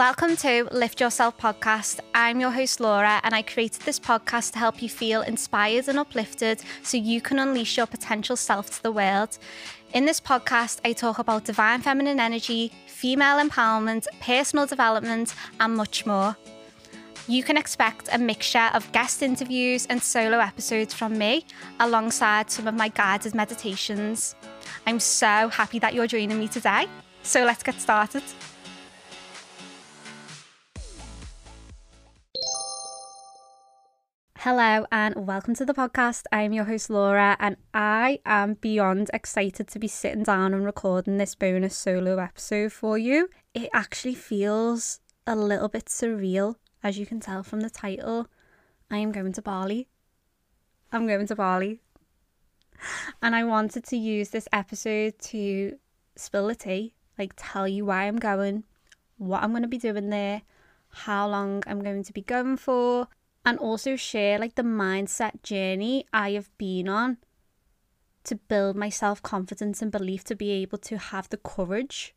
Welcome to Lift Yourself podcast. I'm your host Laura, and I created this podcast to help you feel inspired and uplifted so you can unleash your potential self to the world. In this podcast, I talk about divine feminine energy, female empowerment, personal development, and much more. You can expect a mixture of guest interviews and solo episodes from me, alongside some of my guided meditations. I'm so happy that you're joining me today. So let's get started. Hello and welcome to the podcast. I am your host Laura and I am beyond excited to be sitting down and recording this bonus solo episode for you. It actually feels a little bit surreal, as you can tell from the title. I am going to Bali. I'm going to Bali. And I wanted to use this episode to spill the tea, like tell you why I'm going, what I'm going to be doing there, how long I'm going to be going for, and also share like the mindset journey I have been on to build my self confidence and belief to be able to have the courage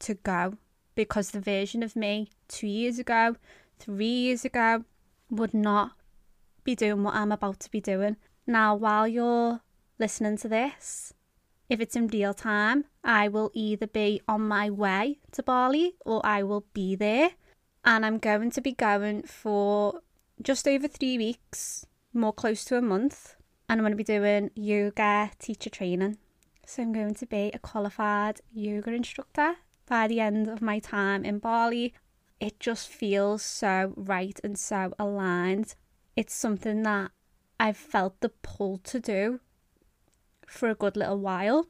to go. Because the version of me two years ago, three years ago, would not be doing what I'm about to be doing. Now, while you're listening to this, if it's in real time, I will either be on my way to Bali or I will be there. And I'm going to be going for just over three weeks, more close to a month, and I'm going to be doing yoga teacher training. So I'm going to be a qualified yoga instructor by the end of my time in Bali. It just feels so right and so aligned. It's something that I've felt the pull to do for a good little while.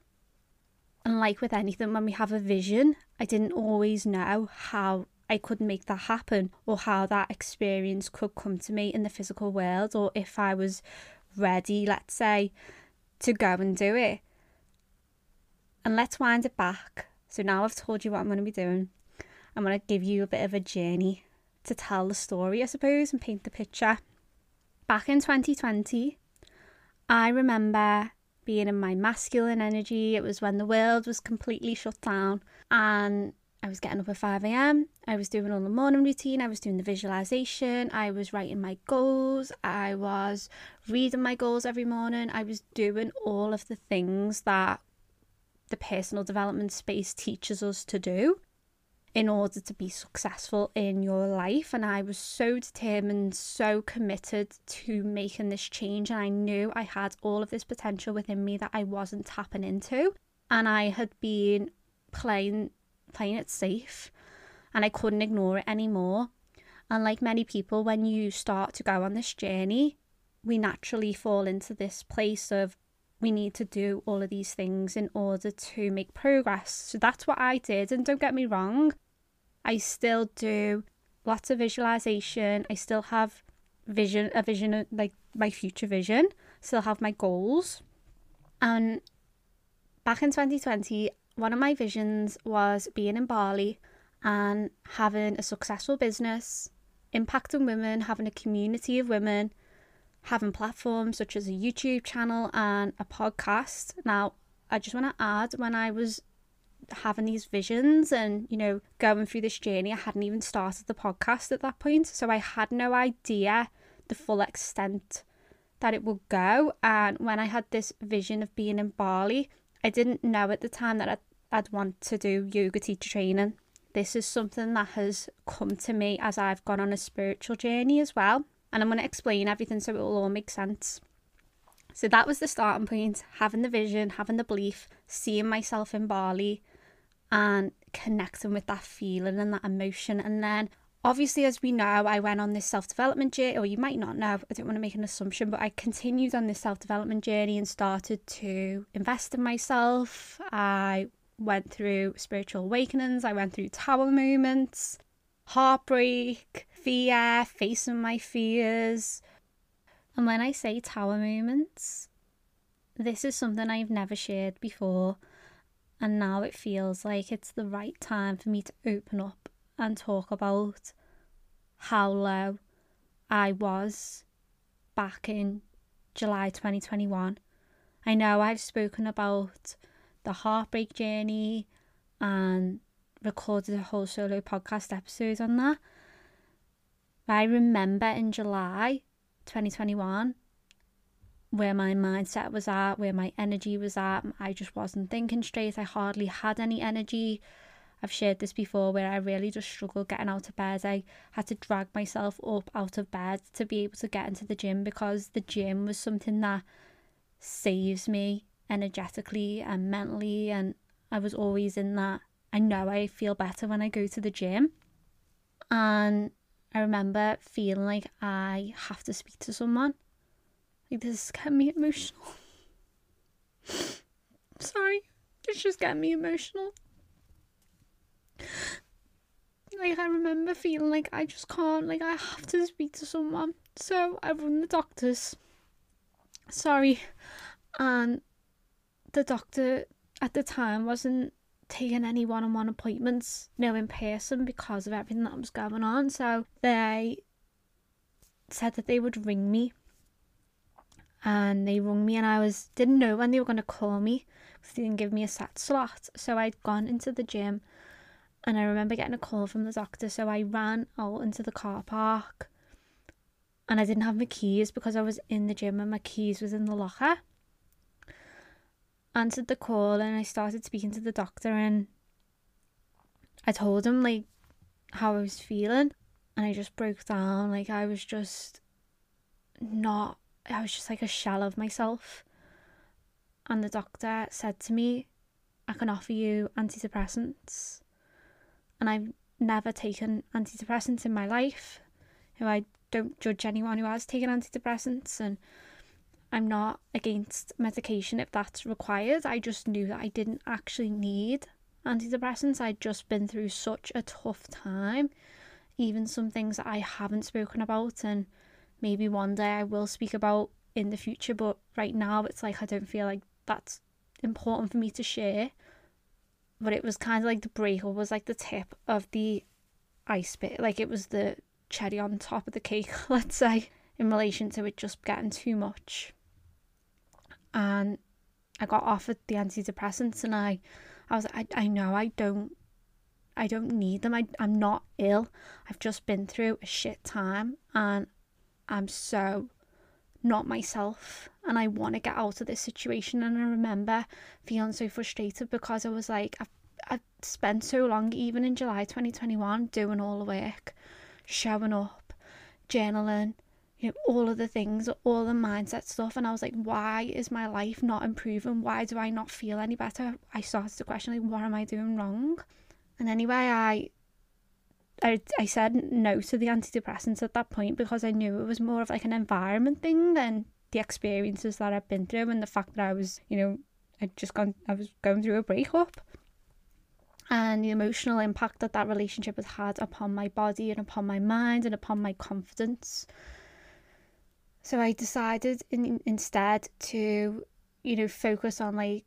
And like with anything, when we have a vision, I didn't always know how I could make that happen or how that experience could come to me in the physical world or if I was ready, let's say, to go and do it. And let's wind it back. So now I've told you what I'm going to be doing. I'm going to give you a bit of a journey to tell the story, I suppose, and paint the picture. Back in 2020, I remember being in my masculine energy. It was when the world was completely shut down and I was getting up at 5 a.m. I was doing all the morning routine. I was doing the visualization. I was writing my goals. I was reading my goals every morning. I was doing all of the things that the personal development space teaches us to do in order to be successful in your life. And I was so determined, so committed to making this change. And I knew I had all of this potential within me that I wasn't tapping into. And I had been playing playing it safe and I couldn't ignore it anymore. And like many people, when you start to go on this journey, we naturally fall into this place of we need to do all of these things in order to make progress. So that's what I did. And don't get me wrong, I still do lots of visualization. I still have vision, a vision like my future vision, still have my goals. And back in 2020, one of my visions was being in Bali and having a successful business, impacting women, having a community of women, having platforms such as a YouTube channel and a podcast. Now, I just want to add when I was having these visions and, you know, going through this journey, I hadn't even started the podcast at that point. So I had no idea the full extent that it would go. And when I had this vision of being in Bali, I didn't know at the time that I'd, I'd want to do yoga teacher training. This is something that has come to me as I've gone on a spiritual journey as well. And I'm going to explain everything so it will all make sense. So that was the starting point having the vision, having the belief, seeing myself in Bali, and connecting with that feeling and that emotion. And then obviously, as we know, I went on this self development journey, or you might not know, I don't want to make an assumption, but I continued on this self development journey and started to invest in myself. I went through spiritual awakenings, I went through tower moments, heartbreak, fear, facing my fears. And when I say tower moments, this is something I've never shared before. And now it feels like it's the right time for me to open up and talk about how low I was back in July 2021. I know I've spoken about the heartbreak journey and recorded a whole solo podcast episode on that. I remember in July 2021 where my mindset was at, where my energy was at. I just wasn't thinking straight. I hardly had any energy. I've shared this before where I really just struggled getting out of bed. I had to drag myself up out of bed to be able to get into the gym because the gym was something that saves me energetically and mentally. And I was always in that. I know I feel better when I go to the gym. And I remember feeling like I have to speak to someone. Like this is getting me emotional. Sorry, it's just getting me emotional. Like I remember feeling like I just can't, like I have to speak to someone. So I run the doctors. Sorry. And the doctor at the time wasn't taking any one on one appointments, know, in person because of everything that was going on. So they said that they would ring me. And they rung me and I was didn't know when they were gonna call me because they didn't give me a set slot. So I'd gone into the gym and I remember getting a call from the doctor, so I ran out into the car park. And I didn't have my keys because I was in the gym and my keys was in the locker. Answered the call and I started speaking to the doctor and I told him like how I was feeling. And I just broke down like I was just not I was just like a shell of myself. And the doctor said to me I can offer you antidepressants and I've never taken antidepressants in my life you know, I don't judge anyone who has taken antidepressants and I'm not against medication if that's required. I just knew that I didn't actually need antidepressants. I'd just been through such a tough time. Even some things that I haven't spoken about, and maybe one day I will speak about in the future, but right now it's like I don't feel like that's important for me to share. But it was kind of like the breakup was like the tip of the ice bit, like it was the cherry on top of the cake, let's say, in relation to it just getting too much and I got offered the antidepressants and I I was I, I know I don't I don't need them. I, I'm not ill. I've just been through a shit time and I'm so not myself and I want to get out of this situation and I remember feeling so frustrated because I was like I've, I've spent so long even in July 2021 doing all the work showing up journaling you know, all of the things, all the mindset stuff. And I was like, why is my life not improving? Why do I not feel any better? I started to question, like, what am I doing wrong? And anyway, I I, I said no to the antidepressants at that point because I knew it was more of like an environment thing than the experiences that I've been through and the fact that I was, you know, I'd just gone, I was going through a breakup. And the emotional impact that that relationship has had upon my body and upon my mind and upon my confidence. So I decided in, instead to, you know, focus on like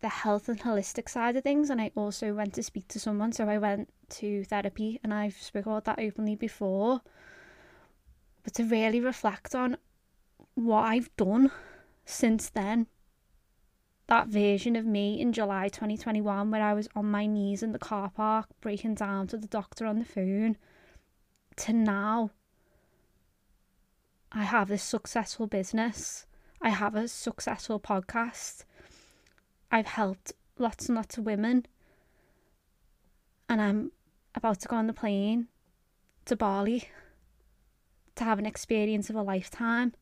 the health and holistic side of things. And I also went to speak to someone. So I went to therapy and I've spoken about that openly before. But to really reflect on what I've done since then. That version of me in July 2021, where I was on my knees in the car park, breaking down to the doctor on the phone, to now I have a successful business. I have a successful podcast. I've helped lots and lots of women. And I'm about to go on the plane to Bali to have an experience of a lifetime.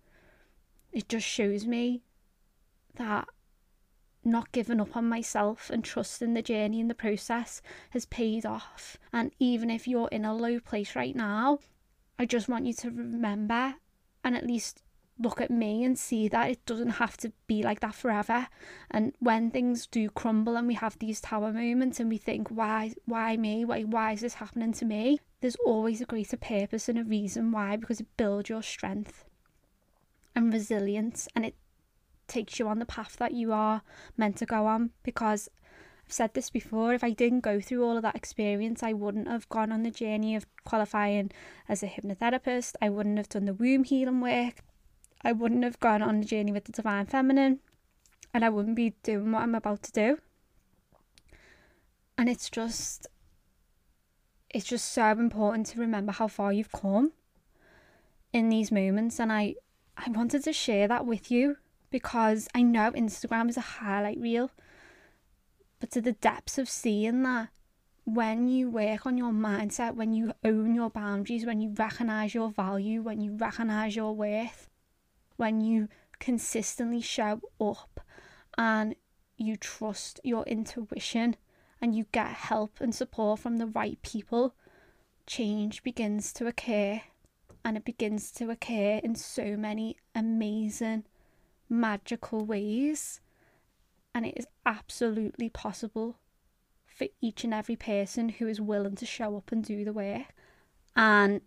It just shows me that not giving up on myself and trusting the journey and the process has paid off. And even if you're in a low place right now, I just want you to remember and at least look at me and see that it doesn't have to be like that forever. And when things do crumble and we have these tower moments and we think why why me? Why why is this happening to me? there's always a greater purpose and a reason why because it builds your strength and resilience and it takes you on the path that you are meant to go on because I've said this before, if I didn't go through all of that experience, I wouldn't have gone on the journey of qualifying as a hypnotherapist. I wouldn't have done the womb healing work. I wouldn't have gone on the journey with the divine feminine. And I wouldn't be doing what I'm about to do. And it's just, it's just so important to remember how far you've come in these moments and I I wanted to share that with you because I know Instagram is a highlight reel but to the depths of seeing that when you work on your mindset, when you own your boundaries, when you recognize your value, when you recognize your worth, when you consistently show up and you trust your intuition and you get help and support from the right people, change begins to occur. And it begins to occur in so many amazing, magical ways. And it is absolutely possible for each and every person who is willing to show up and do the work. And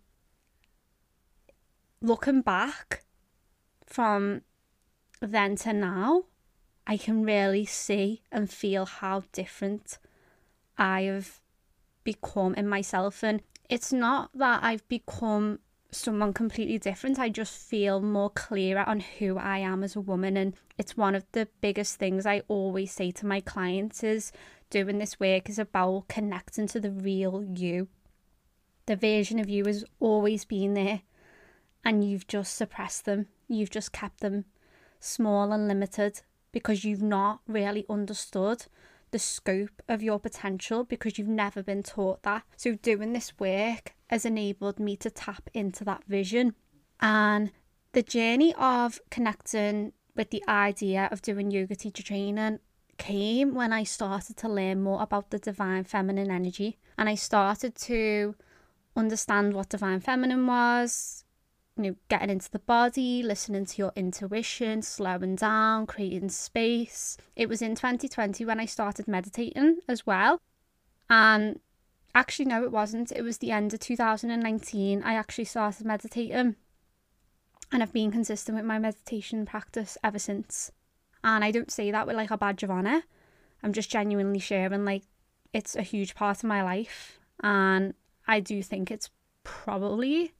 looking back from then to now, I can really see and feel how different I have become in myself. And it's not that I've become someone completely different. I just feel more clearer on who I am as a woman. And it's one of the biggest things I always say to my clients is doing this work is about connecting to the real you. The version of you has always been there and you've just suppressed them. You've just kept them small and limited because you've not really understood the scope of your potential because you've never been taught that. So, doing this work has enabled me to tap into that vision. And the journey of connecting with the idea of doing yoga teacher training came when I started to learn more about the divine feminine energy and I started to understand what divine feminine was, you know, getting into the body, listening to your intuition, slowing down, creating space. It was in 2020 when I started meditating as well. And actually, no, it wasn't. It was the end of 2019. I actually started meditating. And I've been consistent with my meditation practice ever since. And I don't say that with like a badge of honour. I'm just genuinely sharing like it's a huge part of my life. And I do think it's probably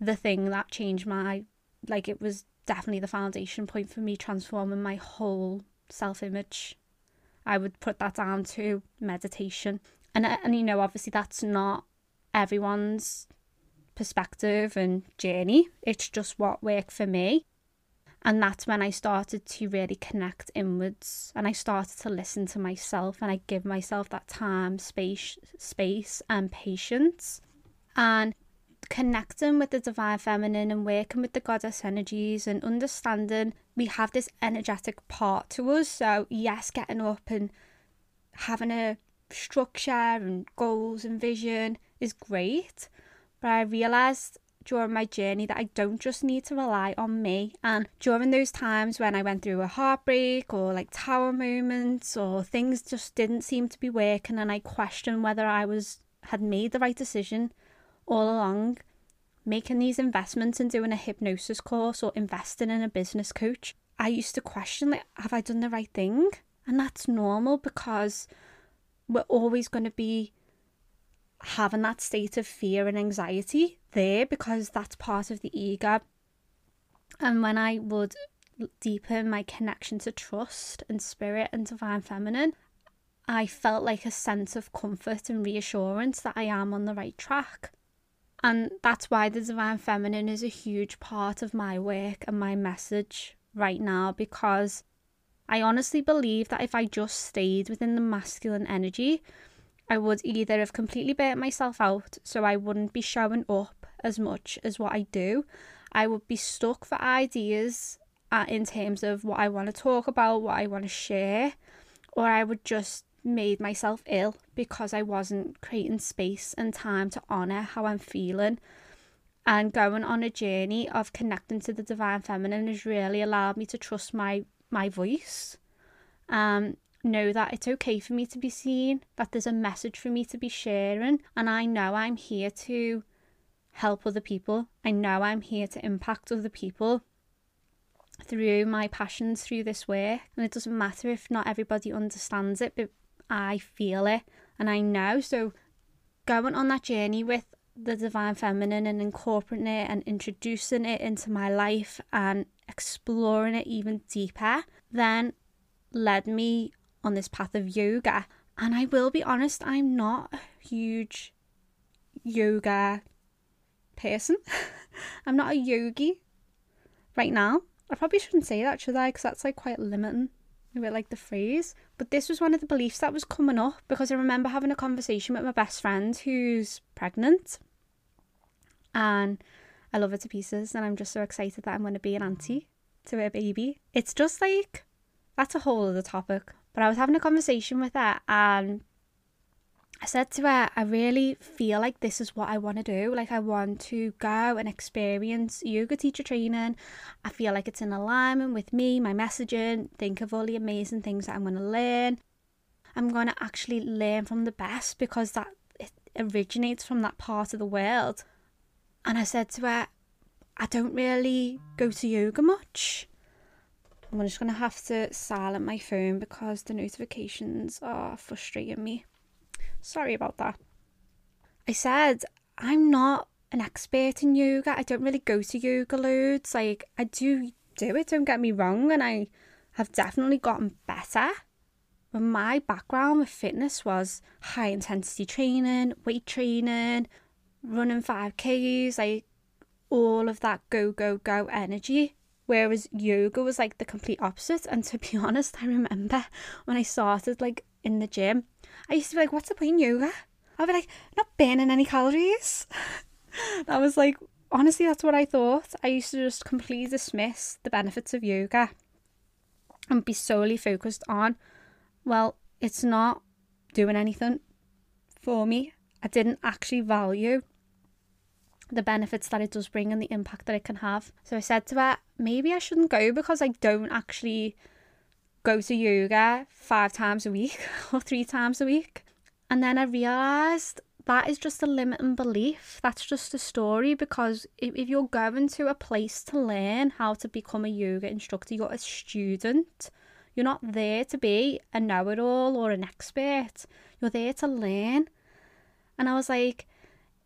the thing that changed my like it was definitely the foundation point for me transforming my whole self image. I would put that down to meditation. And uh, and you know obviously that's not everyone's perspective and journey. It's just what worked for me. And that's when I started to really connect inwards and I started to listen to myself and I give myself that time, space, space and patience. And connecting with the divine feminine and working with the goddess energies and understanding we have this energetic part to us. So, yes, getting up and having a structure and goals and vision is great. But I realised during my journey that I don't just need to rely on me. And during those times when I went through a heartbreak or like tower moments or things just didn't seem to be working and I questioned whether I was had made the right decision all along, making these investments and doing a hypnosis course or investing in a business coach, I used to question like, have I done the right thing? And that's normal because we're always going to be having that state of fear and anxiety there because that's part of the ego. And when I would deepen my connection to trust and spirit and divine feminine, I felt like a sense of comfort and reassurance that I am on the right track. And that's why the divine feminine is a huge part of my work and my message right now because I honestly believe that if I just stayed within the masculine energy, I would either have completely burnt myself out so I wouldn't be showing up as much as what I do. I would be stuck for ideas uh, in terms of what I want to talk about, what I want to share, or I would just made myself ill because I wasn't creating space and time to honour how I'm feeling. And going on a journey of connecting to the divine feminine has really allowed me to trust my my voice. Um, know that it's okay for me to be seen, that there's a message for me to be sharing, and I know I'm here to help other people. I know I'm here to impact other people through my passions through this work. And it doesn't matter if not everybody understands it, but I feel it and I know. So going on that journey with the divine feminine and incorporating it and introducing it into my life and exploring it even deeper then led me on this path of yoga. And I will be honest, I'm not a huge yoga person. I'm not a yogi right now. I probably shouldn't say that, should I? Because that's like quite limiting. I really like the phrase. But this was one of the beliefs that was coming up because I remember having a conversation with my best friend who's pregnant. And I love her to pieces, and I'm just so excited that I'm going to be an auntie to her baby. It's just like, that's a whole other topic. But I was having a conversation with her, and I said to her, I really feel like this is what I want to do. Like, I want to go and experience yoga teacher training. I feel like it's in alignment with me, my messaging, think of all the amazing things that I'm going to learn. I'm going to actually learn from the best because that it originates from that part of the world. And I said to her, I don't really go to yoga much. I'm just going to have to silent my phone because the notifications are frustrating me. Sorry about that. I said, I'm not an expert in yoga. I don't really go to yoga loads. Like, I do do it, don't get me wrong, and I have definitely gotten better. But my background with fitness was high intensity training, weight training, running 5Ks, like all of that go, go, go energy. Whereas yoga was like the complete opposite. And to be honest, I remember when I started like in the gym, I used to be like, what's the point in yoga? I'd be like, not burning any calories. that was like, honestly, that's what I thought. I used to just completely dismiss the benefits of yoga and be solely focused on, well, it's not doing anything for me. I didn't actually value the benefits that it does bring and the impact that it can have. So I said to her, maybe I shouldn't go because I don't actually go to yoga five times a week or three times a week. And then I realised that is just a limiting belief. That's just a story because if, if you're going to a place to learn how to become a yoga instructor, you're a student. You're not there to be a know it all or an expert. You're there to learn. And I was like,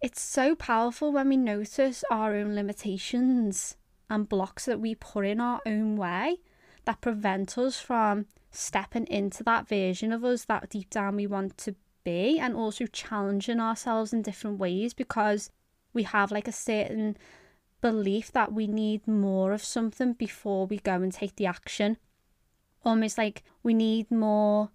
it's so powerful when we notice our own limitations and blocks that we put in our own way that prevent us from stepping into that version of us that deep down we want to be and also challenging ourselves in different ways because we have like a certain belief that we need more of something before we go and take the action. Almost like we need more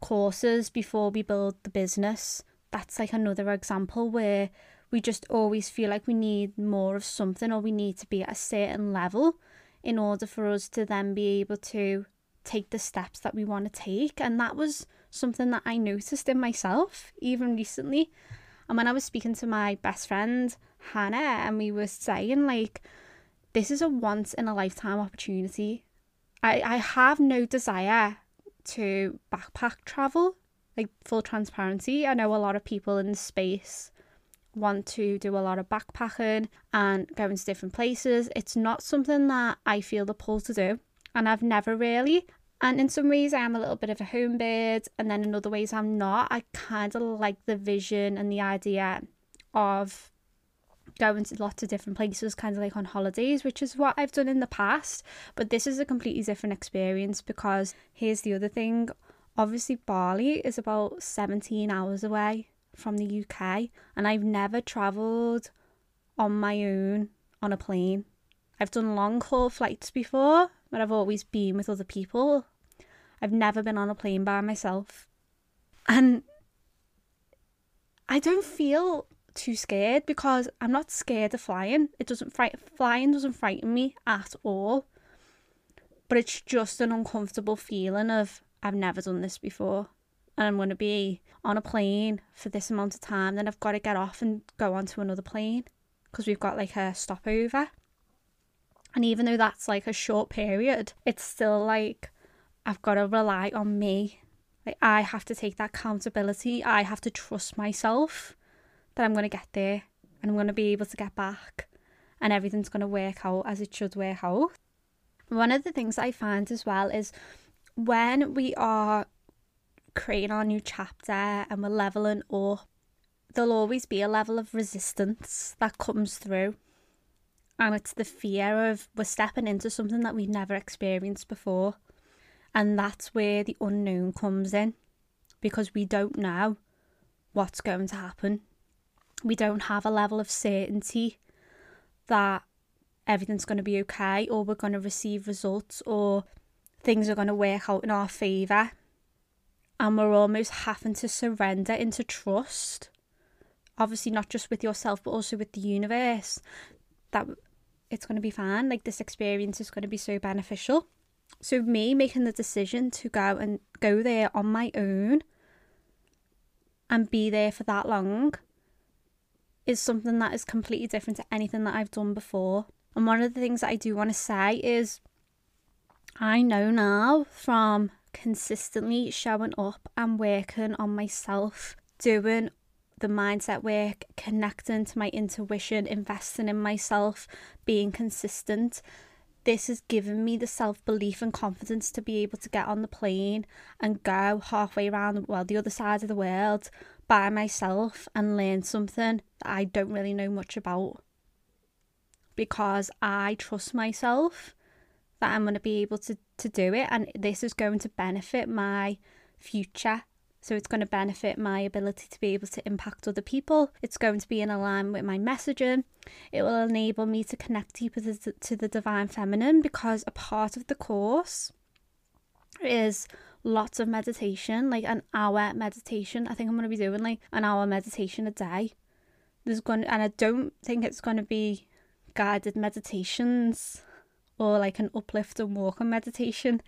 courses before we build the business that's like another example where we just always feel like we need more of something or we need to be at a certain level in order for us to then be able to take the steps that we want to take. And that was something that I noticed in myself even recently. And when I was speaking to my best friend, Hannah, and we were saying, like, this is a once in a lifetime opportunity. I, I have no desire to backpack travel like full transparency, I know a lot of people in the space want to do a lot of backpacking and going to different places. It's not something that I feel the pull to do, and I've never really. And in some ways, I am a little bit of a home bird, and then in other ways, I'm not. I kind of like the vision and the idea of going to lots of different places, kind of like on holidays, which is what I've done in the past. But this is a completely different experience because here's the other thing Obviously, Bali is about 17 hours away from the UK, and I've never travelled on my own on a plane. I've done long haul flights before, but I've always been with other people. I've never been on a plane by myself. And I don't feel too scared because I'm not scared of flying. It doesn't fright flying doesn't frighten me at all. But it's just an uncomfortable feeling of I've never done this before and I'm going to be on a plane for this amount of time, then I've got to get off and go on to another plane because we've got like a stopover. And even though that's like a short period, it's still like I've got to rely on me. Like I have to take that accountability. I have to trust myself that I'm going to get there and I'm going to be able to get back and everything's going to work out as it should work out. One of the things I find as well is when we are creating our new chapter and we're leveling up, there'll always be a level of resistance that comes through. And it's the fear of we're stepping into something that we've never experienced before. And that's where the unknown comes in because we don't know what's going to happen. we don't have a level of certainty that everything's going to be okay or we're going to receive results or things are going to work out in our favour. And we're almost having to surrender into trust. Obviously, not just with yourself, but also with the universe, that it's going to be fine. Like, this experience is going to be so beneficial. So, me making the decision to go and go there on my own and be there for that long is something that is completely different to anything that I've done before. And one of the things that I do want to say is I know now from consistently showing up and working on myself, doing the mindset work, connecting to my intuition, investing in myself, being consistent. This has given me the self belief and confidence to be able to get on the plane and go halfway around, well, the other side of the world by myself and learn something that I don't really know much about because I trust myself that I'm going to be able to, to do it and this is going to benefit my future. So it's going to benefit my ability to be able to impact other people. It's going to be in alignment with my messaging. It will enable me to connect deeper to, to the divine feminine because a part of the course is lots of meditation, like an hour meditation. I think I'm going to be doing like an hour meditation a day. There's going to, and I don't think it's going to be guided meditations or like an uplift and walking meditation.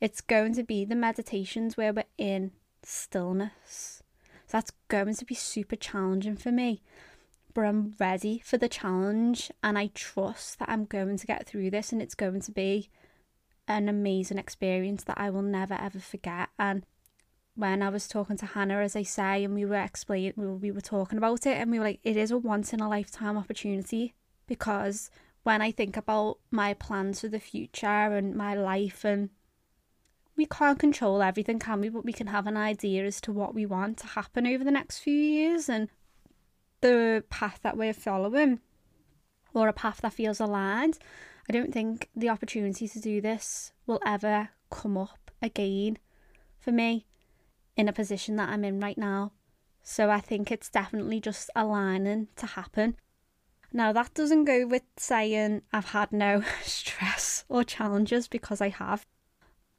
It's going to be the meditations where we're in stillness. So that's going to be super challenging for me. But I'm ready for the challenge and I trust that I'm going to get through this and it's going to be an amazing experience that I will never ever forget. And when I was talking to Hannah, as I say, and we were explaining, we were talking about it, and we were like, it is a once in a lifetime opportunity because when I think about my plans for the future and my life, and we can't control everything, can we? But we can have an idea as to what we want to happen over the next few years and the path that we're following, or a path that feels aligned. I don't think the opportunity to do this will ever come up again for me in a position that I'm in right now. So I think it's definitely just aligning to happen. Now, that doesn't go with saying I've had no stress or challenges because I have.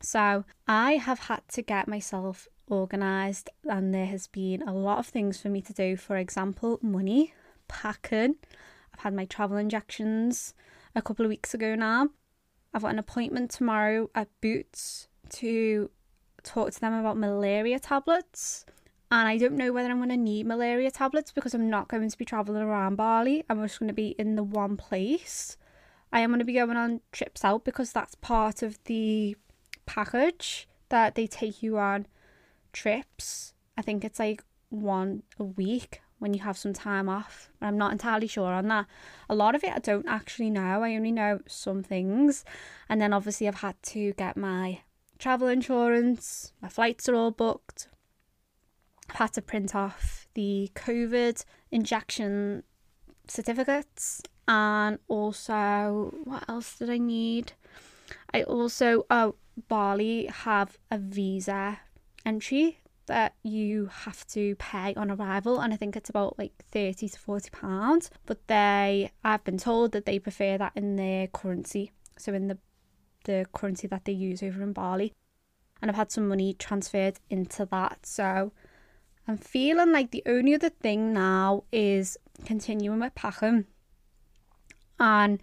So, I have had to get myself organised, and there has been a lot of things for me to do. For example, money, packing. I've had my travel injections a couple of weeks ago now. I've got an appointment tomorrow at Boots to talk to them about malaria tablets. And I don't know whether I'm going to need malaria tablets because I'm not going to be traveling around Bali. I'm just going to be in the one place. I am going to be going on trips out because that's part of the package that they take you on trips. I think it's like one a week when you have some time off. I'm not entirely sure on that. A lot of it I don't actually know. I only know some things. And then obviously I've had to get my travel insurance. My flights are all booked. Had to print off the COVID injection certificates. And also what else did I need? I also oh Bali have a visa entry that you have to pay on arrival and I think it's about like 30 to 40 pounds. But they I've been told that they prefer that in their currency so in the the currency that they use over in Bali. And I've had some money transferred into that so I'm feeling like the only other thing now is continuing with packing and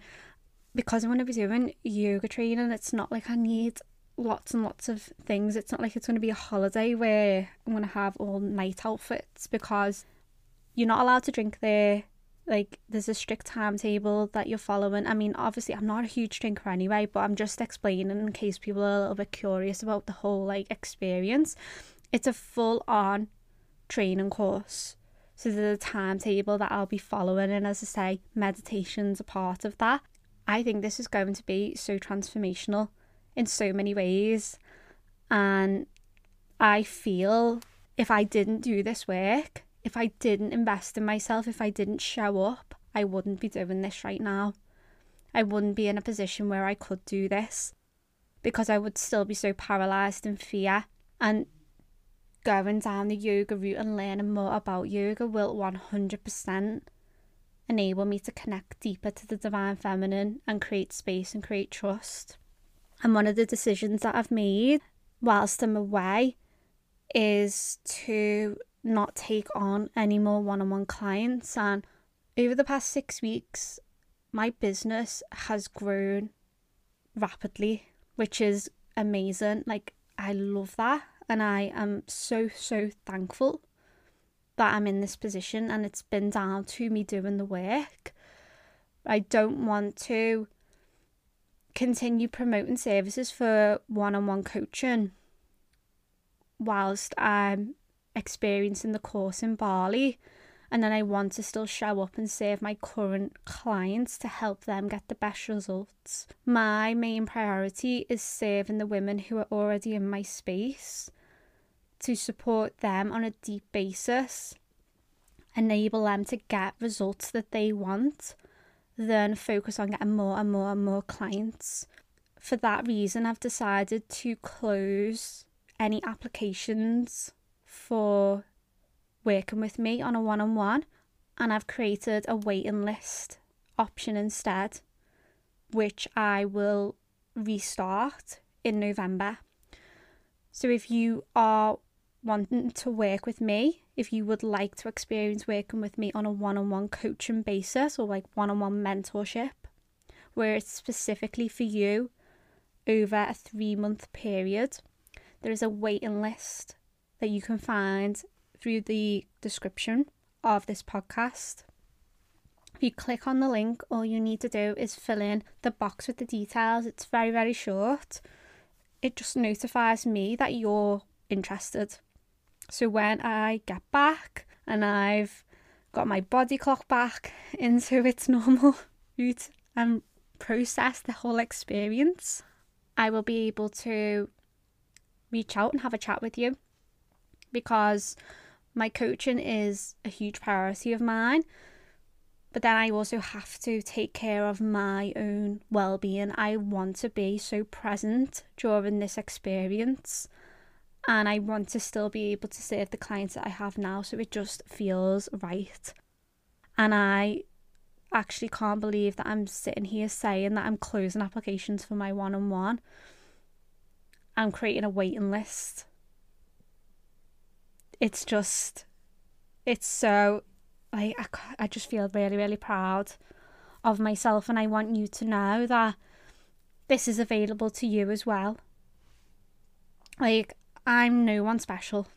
because I'm going to be doing yoga training it's not like I need lots and lots of things. It's not like it's going to be a holiday where I'm going to have all night outfits because you're not allowed to drink there. Like, there's a strict timetable that you're following. I mean, obviously, I'm not a huge drinker anyway, but I'm just explaining in case people are a little bit curious about the whole like experience. It's a full on training course. So there's a timetable that I'll be following, and as I say, meditation's a part of that. I think this is going to be so transformational in so many ways. And I feel if I didn't do this work, if I didn't invest in myself, if I didn't show up, I wouldn't be doing this right now. I wouldn't be in a position where I could do this because I would still be so paralyzed in fear. And going down the yoga route and learning more about yoga will 100% enable me to connect deeper to the divine feminine and create space and create trust. And one of the decisions that I've made whilst I'm away is to not take on any more one on one clients. And over the past six weeks, my business has grown rapidly, which is amazing. Like, I love that. And I am so, so thankful that I'm in this position and it's been down to me doing the work. I don't want to continue promoting services for one on one coaching whilst I'm experiencing the course in Bali. And then I want to still show up and serve my current clients to help them get the best results. My main priority is serving the women who are already in my space to support them on a deep basis, enable them to get results that they want, then focus on getting more and more and more clients. For that reason, I've decided to close any applications for working with me on a one on one, and I've created a waiting list option instead, which I will restart in November. So if you are wanting to work with me, if you would like to experience working with me on a one on one coaching basis or like one on one mentorship, where it's specifically for you over a three month period, there is a waiting list that you can find through the description of this podcast. If you click on the link, all you need to do is fill in the box with the details. It's very, very short. It just notifies me that you're interested. So when I get back and I've got my body clock back into its normal route and process the whole experience, I will be able to reach out and have a chat with you because my coaching is a huge priority of mine. But then I also have to take care of my own well being. I want to be so present during this experience and I want to still be able to serve the clients that I have now. So it just feels right. And I actually can't believe that I'm sitting here saying that I'm closing applications for my one on one. I'm creating a waiting list. It's just, it's so, like, I, I just feel really, really proud of myself. And I want you to know that this is available to you as well. Like, I'm no one special.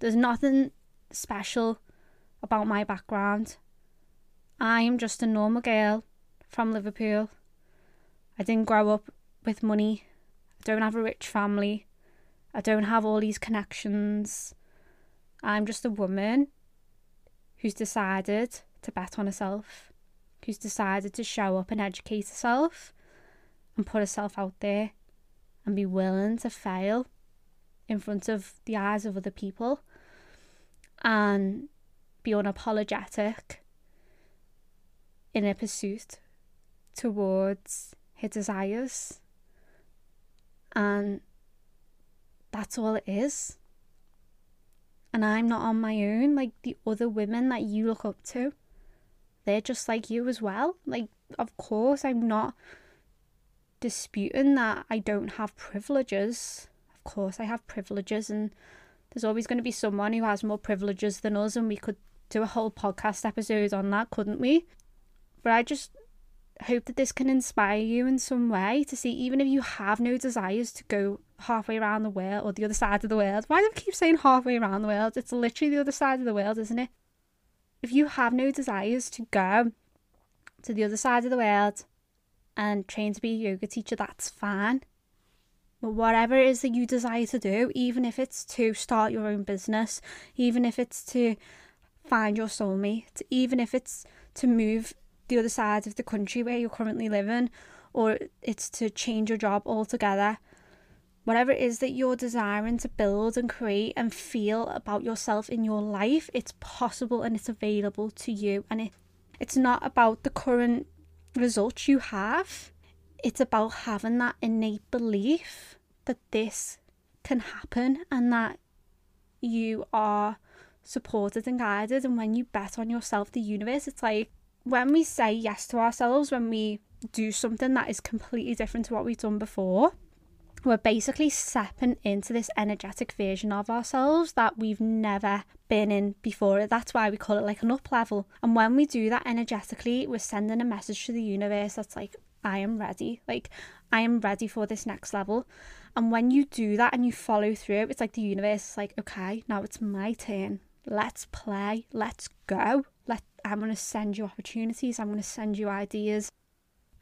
There's nothing special about my background. I am just a normal girl from Liverpool. I didn't grow up with money. I don't have a rich family. I don't have all these connections. I'm just a woman who's decided to bet on herself, who's decided to show up and educate herself and put herself out there and be willing to fail in front of the eyes of other people and be unapologetic in a pursuit towards her desires. And that's all it is. And I'm not on my own. Like the other women that you look up to, they're just like you as well. Like, of course, I'm not disputing that I don't have privileges course I have privileges and there's always going to be someone who has more privileges than us and we could do a whole podcast episode on that, couldn't we? But I just hope that this can inspire you in some way to see even if you have no desires to go halfway around the world or the other side of the world. Why do I keep saying halfway around the world? It's literally the other side of the world, isn't it? If you have no desires to go to the other side of the world and train to be a yoga teacher, that's fine. But whatever it is that you desire to do, even if it's to start your own business, even if it's to find your soulmate, even if it's to move the other side of the country where you're currently living, or it's to change your job altogether, whatever it is that you're desiring to build and create and feel about yourself in your life, it's possible and it's available to you. And it, it's not about the current results you have, it's about having that innate belief that this can happen and that you are supported and guided and when you bet on yourself the universe it's like when we say yes to ourselves when we do something that is completely different to what we've done before we're basically stepping into this energetic version of ourselves that we've never been in before. That's why we call it like an up level. And when we do that energetically, we're sending a message to the universe that's like, I am ready. Like, I am ready for this next level. And when you do that and you follow through, it's like the universe is like, okay, now it's my turn. Let's play. Let's go. Let I'm going to send you opportunities. I'm going to send you ideas.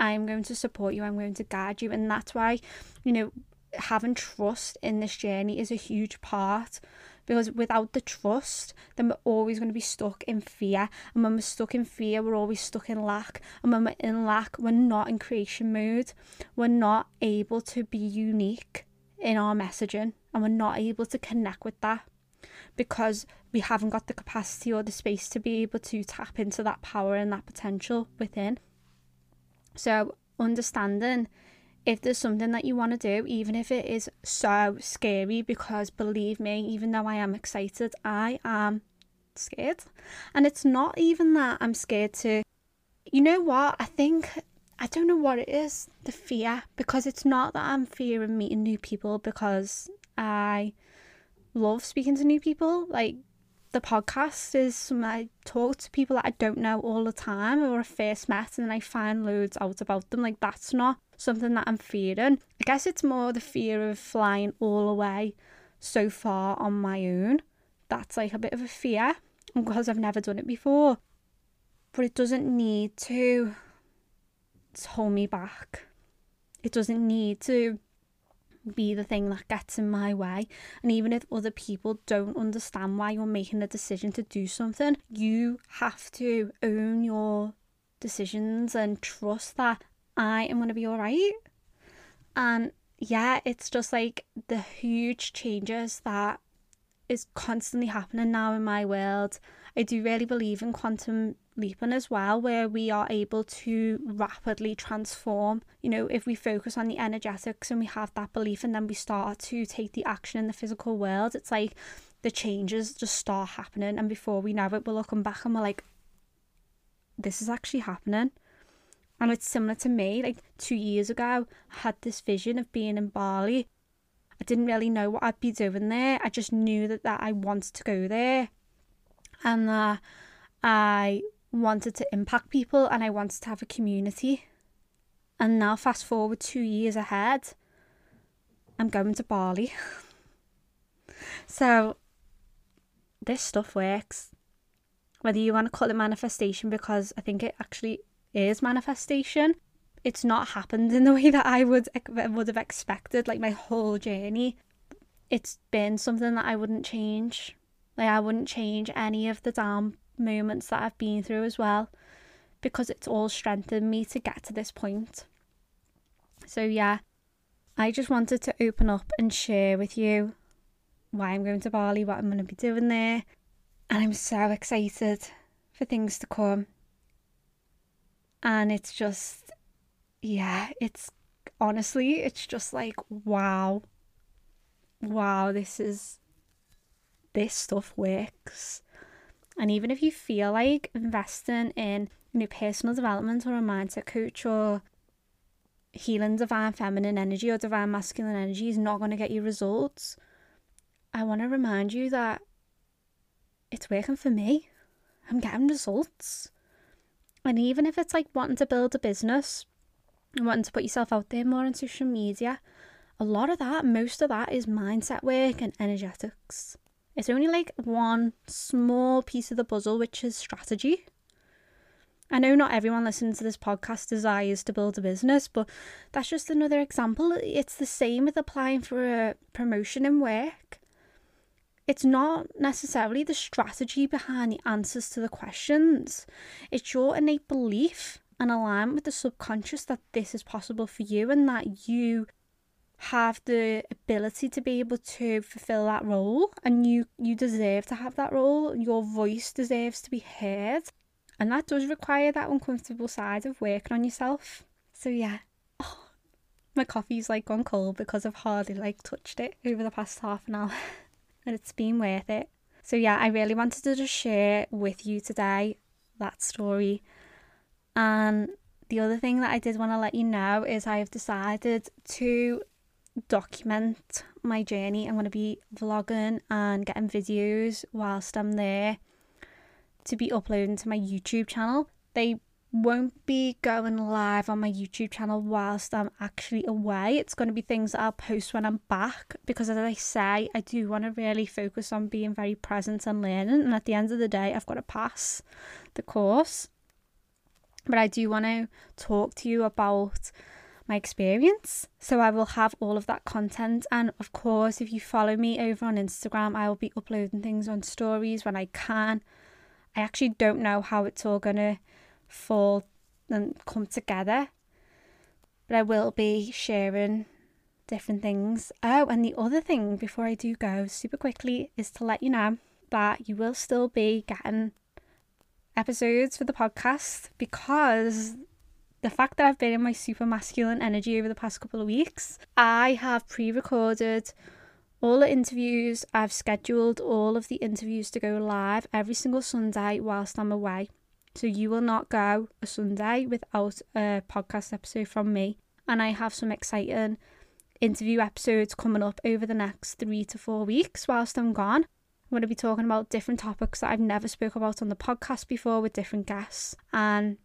I'm going to support you. I'm going to guide you. And that's why, you know, having trust in this journey is a huge part because without the trust, then we're always going to be stuck in fear. And when we're stuck in fear, we're always stuck in lack. And when we're in lack, we're not in creation mode. We're not able to be unique in our messaging and we're not able to connect with that because we haven't got the capacity or the space to be able to tap into that power and that potential within. So, understanding if there's something that you want to do, even if it is so scary, because believe me, even though I am excited, I am scared. And it's not even that I'm scared to, you know what? I think, I don't know what it is, the fear, because it's not that I'm fearing meeting new people, because I love speaking to new people. Like, the podcast is something I talk to people that I don't know all the time or I first met and then I find loads out about them. Like that's not something that I'm fearing. I guess it's more the fear of flying all the way so far on my own. That's like a bit of a fear because I've never done it before. But it doesn't need to hold me back. It doesn't need to be the thing that gets in my way. And even if other people don't understand why you're making a decision to do something, you have to own your decisions and trust that I am going to be all right. And yeah, it's just like the huge changes that is constantly happening now in my world. I do really believe in quantum leaping as well, where we are able to rapidly transform. You know, if we focus on the energetics and we have that belief, and then we start to take the action in the physical world, it's like the changes just start happening. And before we know it, we're looking back and we're like, this is actually happening. And it's similar to me, like two years ago, I had this vision of being in Bali. I didn't really know what I'd be doing there. I just knew that, that I wanted to go there and that I wanted to impact people and I wanted to have a community. And now, fast forward two years ahead, I'm going to Bali. so, this stuff works. Whether you want to call it manifestation, because I think it actually is manifestation. It's not happened in the way that I would would have expected. Like my whole journey, it's been something that I wouldn't change. Like I wouldn't change any of the damn moments that I've been through as well, because it's all strengthened me to get to this point. So yeah, I just wanted to open up and share with you why I'm going to Bali, what I'm going to be doing there, and I'm so excited for things to come and it's just yeah it's honestly it's just like wow. Wow this is this stuff works. And even if you feel like investing in you know personal development or a mindset coach or healing divine feminine energy or divine masculine energy is not going to get you results i want to remind you that it's working for me. I'm getting results and even if it's like wanting to build a business and wanting to put yourself out there more on social media, a lot of that, most of that is mindset work and energetics. It's only like one small piece of the puzzle, which is strategy. I know not everyone listening to this podcast desires to build a business, but that's just another example. It's the same with applying for a promotion in work it's not necessarily the strategy behind the answers to the questions, it's your innate belief and alignment with the subconscious that this is possible for you and that you have the ability to be able to fulfill that role and you you deserve to have that role. Your voice deserves to be heard. And that does require that uncomfortable side of working on yourself. So yeah. Oh, my coffee's like gone cold because I've hardly like touched it over the past half an hour and it's been worth it. So, yeah, I really wanted to just share with you today that story. And the other thing that I did want to let you know is I have decided to document my journey. I'm going to be vlogging and getting videos whilst I'm there to be uploading to my YouTube channel. They won't be going live on my YouTube channel whilst I'm actually away. It's going to be things that I'll post when I'm back because, as I say, I do want to really focus on being very present and learning. And at the end of the day, I've got to pass the course. But I do want to talk to you about my experience. So I will have all of that content. And of course, if you follow me over on Instagram, I will be uploading things on stories when I can. I actually don't know how it's all going to fall and come together. But I will be sharing different things. Oh, and the other thing before I do go super quickly is to let you know that you will still be getting episodes for the podcast because the fact that I've been in my super masculine energy over the past couple of weeks, I have pre recorded all the interviews. I've scheduled all of the interviews to go live every single Sunday whilst I'm away. So you will not go a Sunday without a podcast episode from me. And I have some exciting interview episodes coming up over the next three to four weeks whilst I'm gone. I'm going to be talking about different topics that I've never spoke about on the podcast before with different guests. And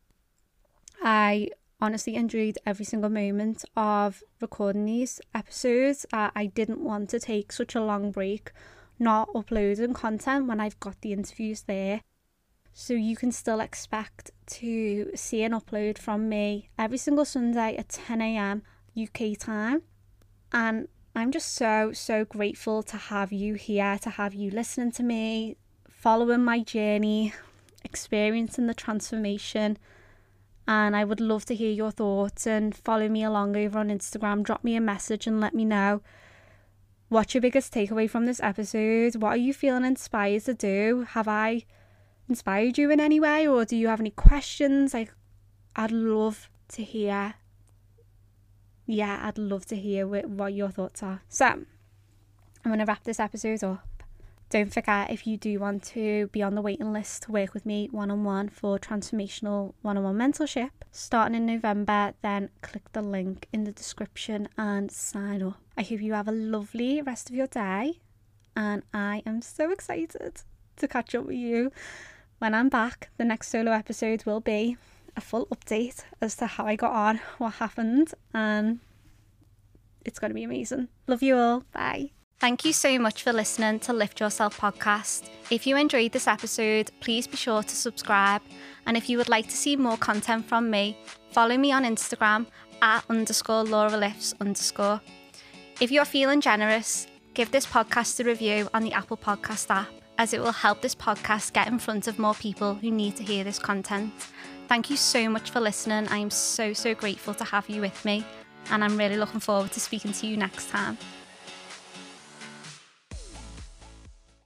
I honestly enjoyed every single moment of recording these episodes. Uh, I didn't want to take such a long break not uploading content when I've got the interviews there. So you can still expect to see an upload from me every single Sunday at 10 a.m. UK time. And I'm just so, so grateful to have you here, to have you listening to me, following my journey, experiencing the transformation. And I would love to hear your thoughts and follow me along over on Instagram. Drop me a message and let me know what's your biggest takeaway from this episode. What are you feeling inspired to do? Have I inspired you in any way or do you have any questions? Like I'd love to hear. Yeah I'd love to hear what your thoughts are. So I'm going to wrap this episode up. Don't forget if you do want to be on the waiting list to work with me one-on-one for transformational one-on-one mentorship starting in November then click the link in the description and sign up. I hope you have a lovely rest of your day and I am so excited to catch up with you when I'm back, the next solo episode will be a full update as to how I got on, what happened, and it's going to be amazing. Love you all. Bye. Thank you so much for listening to Lift Yourself podcast. If you enjoyed this episode, please be sure to subscribe. And if you would like to see more content from me, follow me on Instagram at underscore Laura Lifts underscore. If you're feeling generous, give this podcast a review on the Apple Podcast app as it will help this podcast get in front of more people who need to hear this content. Thank you so much for listening. I am so, so grateful to have you with me, and I'm really looking forward to speaking to you next time.